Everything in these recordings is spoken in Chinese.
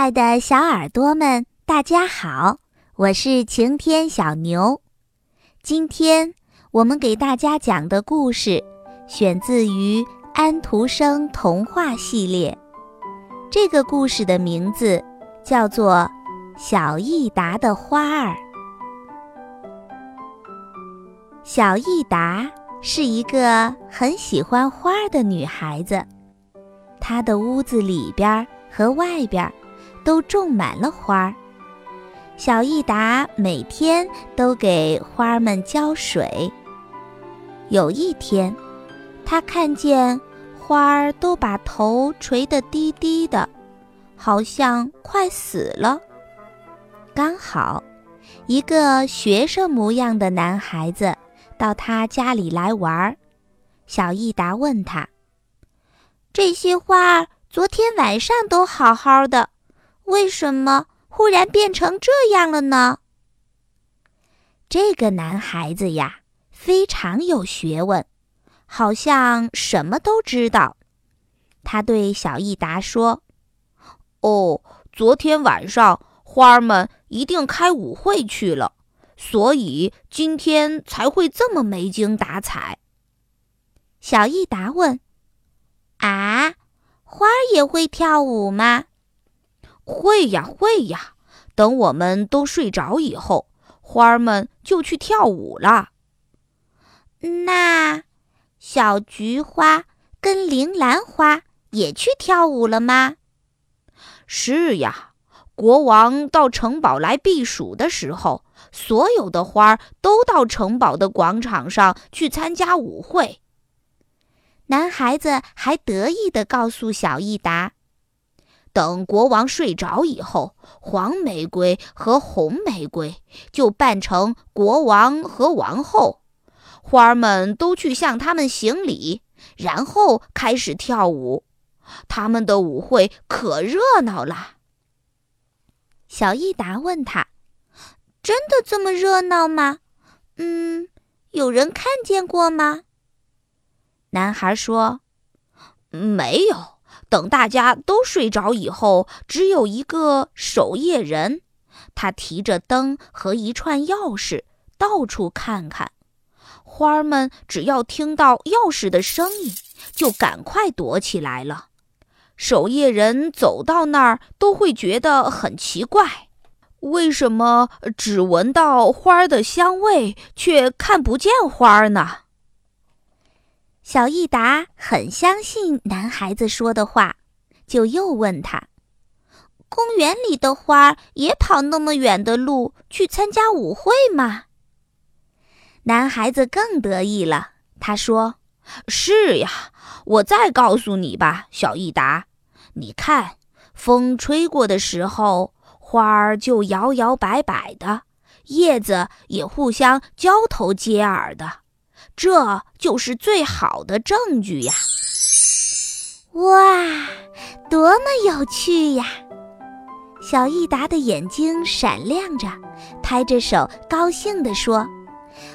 爱的小耳朵们，大家好，我是晴天小牛。今天我们给大家讲的故事选自于安徒生童话系列。这个故事的名字叫做《小益达的花儿》。小益达是一个很喜欢花的女孩子，她的屋子里边和外边。都种满了花儿。小益达每天都给花儿们浇水。有一天，他看见花儿都把头垂得低低的，好像快死了。刚好，一个学生模样的男孩子到他家里来玩儿。小益达问他：“这些花儿昨天晚上都好好的。”为什么忽然变成这样了呢？这个男孩子呀，非常有学问，好像什么都知道。他对小益达说：“哦，昨天晚上花儿们一定开舞会去了，所以今天才会这么没精打采。”小益达问：“啊，花儿也会跳舞吗？”会呀，会呀！等我们都睡着以后，花儿们就去跳舞了。那小菊花跟铃兰花也去跳舞了吗？是呀，国王到城堡来避暑的时候，所有的花儿都到城堡的广场上去参加舞会。男孩子还得意地告诉小益达。等国王睡着以后，黄玫瑰和红玫瑰就扮成国王和王后，花儿们都去向他们行礼，然后开始跳舞。他们的舞会可热闹了。小益达问他：“真的这么热闹吗？嗯，有人看见过吗？”男孩说：“没有。”等大家都睡着以后，只有一个守夜人，他提着灯和一串钥匙，到处看看。花儿们只要听到钥匙的声音，就赶快躲起来了。守夜人走到那儿，都会觉得很奇怪：为什么只闻到花儿的香味，却看不见花儿呢？小益达很相信男孩子说的话，就又问他：“公园里的花也跑那么远的路去参加舞会吗？”男孩子更得意了，他说：“是呀，我再告诉你吧，小益达，你看，风吹过的时候，花儿就摇摇摆摆的，叶子也互相交头接耳的。”这就是最好的证据呀！哇，多么有趣呀！小益达的眼睛闪亮着，拍着手，高兴地说：“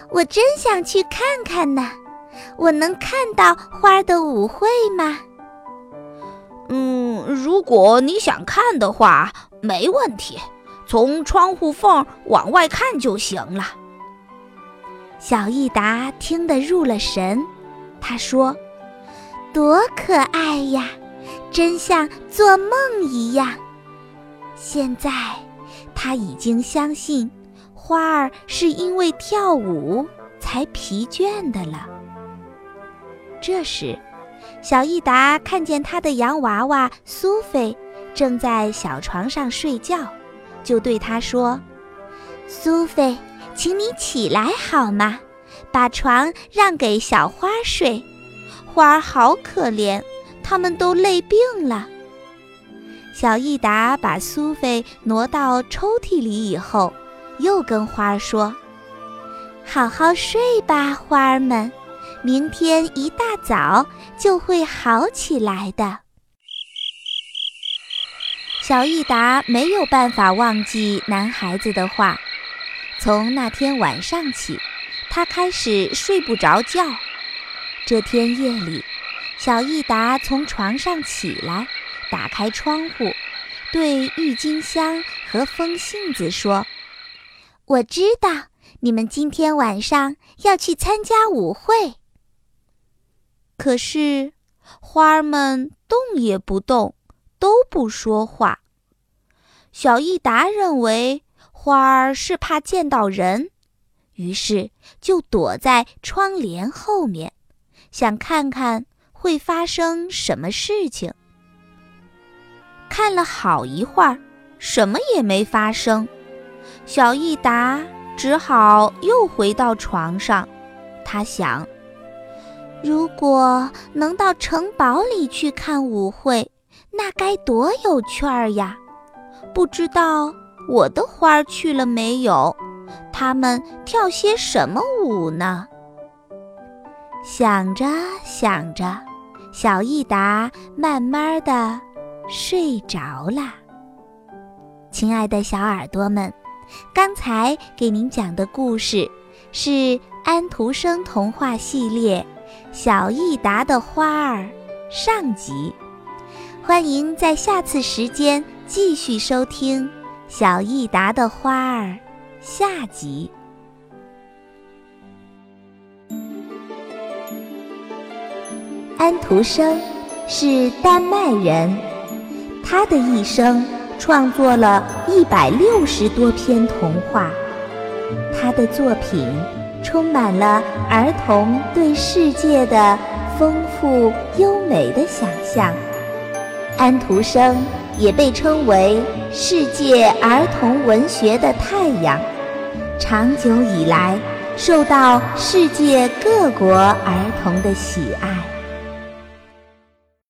我真想去看看呢！我能看到花的舞会吗？”“嗯，如果你想看的话，没问题，从窗户缝往外看就行了。”小益达听得入了神，他说：“多可爱呀，真像做梦一样。”现在他已经相信花儿是因为跳舞才疲倦的了。这时，小益达看见他的洋娃娃苏菲正在小床上睡觉，就对他说：“苏菲。”请你起来好吗？把床让给小花睡，花儿好可怜，它们都累病了。小益达把苏菲挪到抽屉里以后，又跟花儿说：“好好睡吧，花儿们，明天一大早就会好起来的。”小益达没有办法忘记男孩子的话。从那天晚上起，他开始睡不着觉。这天夜里，小益达从床上起来，打开窗户，对郁金香和风信子说：“我知道你们今天晚上要去参加舞会。”可是花儿们动也不动，都不说话。小益达认为花儿是怕见到人，于是就躲在窗帘后面，想看看会发生什么事情。看了好一会儿，什么也没发生。小益达只好又回到床上。他想，如果能到城堡里去看舞会，那该多有趣儿呀！不知道我的花儿去了没有？他们跳些什么舞呢？想着想着，小益达慢慢的。睡着了，亲爱的小耳朵们，刚才给您讲的故事是安徒生童话系列《小益达的花儿》上集。欢迎在下次时间继续收听《小益达的花儿》下集。安徒生是丹麦人。他的一生创作了一百六十多篇童话，他的作品充满了儿童对世界的丰富优美的想象。安徒生也被称为世界儿童文学的太阳，长久以来受到世界各国儿童的喜爱。